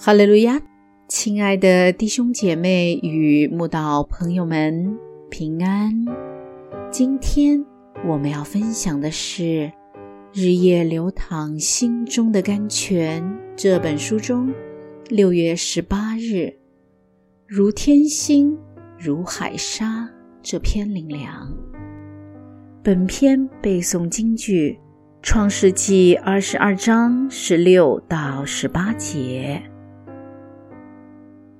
哈利路亚，亲爱的弟兄姐妹与慕道朋友们平安。今天我们要分享的是《日夜流淌心中的甘泉》这本书中六月十八日“如天星，如海沙”这篇灵粮。本篇背诵京剧《创世纪》二十二章十六到十八节。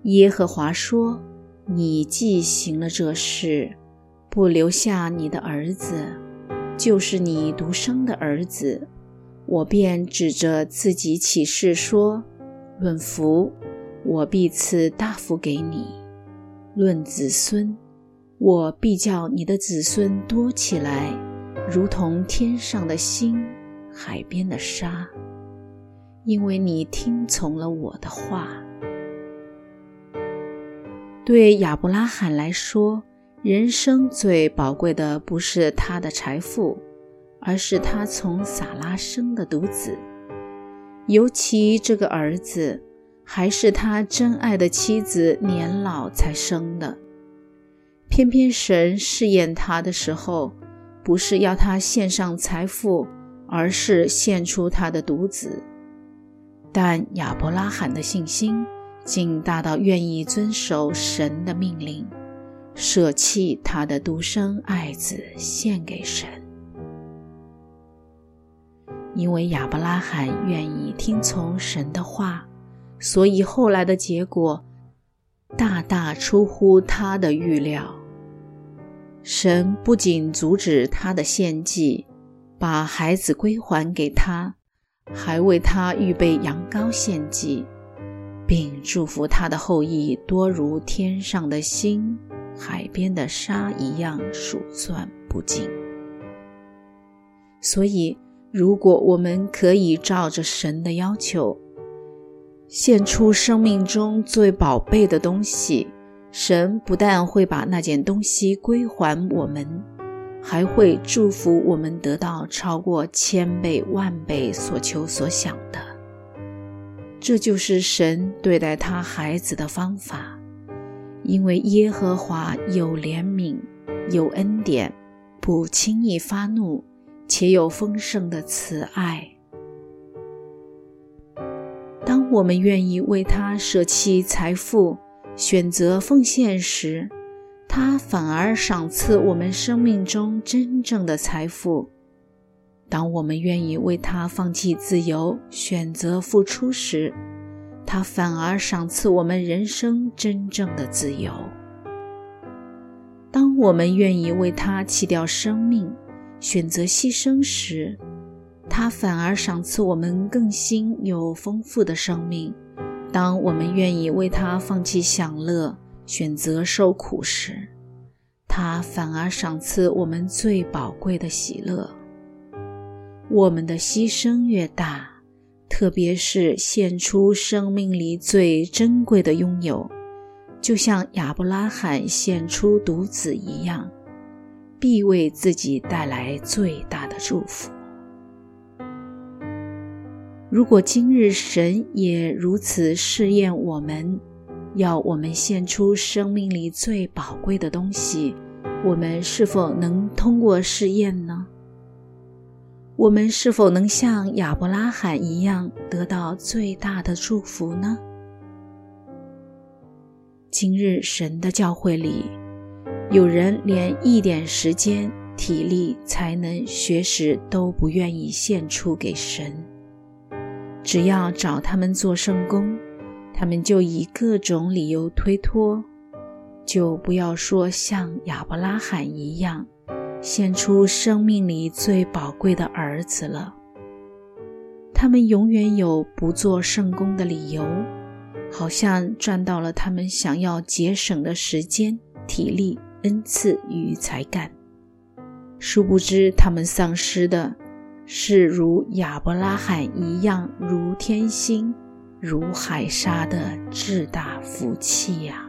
耶和华说：“你既行了这事，不留下你的儿子，就是你独生的儿子，我便指着自己起誓说：论福，我必赐大福给你；论子孙，我必叫你的子孙多起来，如同天上的星，海边的沙，因为你听从了我的话。”对亚伯拉罕来说，人生最宝贵的不是他的财富，而是他从撒拉生的独子。尤其这个儿子还是他真爱的妻子年老才生的。偏偏神试验他的时候，不是要他献上财富，而是献出他的独子。但亚伯拉罕的信心。竟大到愿意遵守神的命令，舍弃他的独生爱子献给神。因为亚伯拉罕愿意听从神的话，所以后来的结果大大出乎他的预料。神不仅阻止他的献祭，把孩子归还给他，还为他预备羊羔献祭。并祝福他的后裔多如天上的星、海边的沙一样数算不尽。所以，如果我们可以照着神的要求，献出生命中最宝贝的东西，神不但会把那件东西归还我们，还会祝福我们得到超过千倍万倍所求所想的。这就是神对待他孩子的方法，因为耶和华有怜悯，有恩典，不轻易发怒，且有丰盛的慈爱。当我们愿意为他舍弃财富，选择奉献时，他反而赏赐我们生命中真正的财富。当我们愿意为他放弃自由，选择付出时，他反而赏赐我们人生真正的自由。当我们愿意为他弃掉生命，选择牺牲时，他反而赏赐我们更新又丰富的生命。当我们愿意为他放弃享乐，选择受苦时，他反而赏赐我们最宝贵的喜乐。我们的牺牲越大，特别是献出生命里最珍贵的拥有，就像亚伯拉罕献出独子一样，必为自己带来最大的祝福。如果今日神也如此试验我们，要我们献出生命里最宝贵的东西，我们是否能通过试验呢？我们是否能像亚伯拉罕一样得到最大的祝福呢？今日神的教会里，有人连一点时间、体力、才能、学识都不愿意献出给神。只要找他们做圣工，他们就以各种理由推脱，就不要说像亚伯拉罕一样。献出生命里最宝贵的儿子了。他们永远有不做圣功的理由，好像赚到了他们想要节省的时间、体力、恩赐与才干。殊不知，他们丧失的是如亚伯拉罕一样如天星、如海沙的至大福气呀。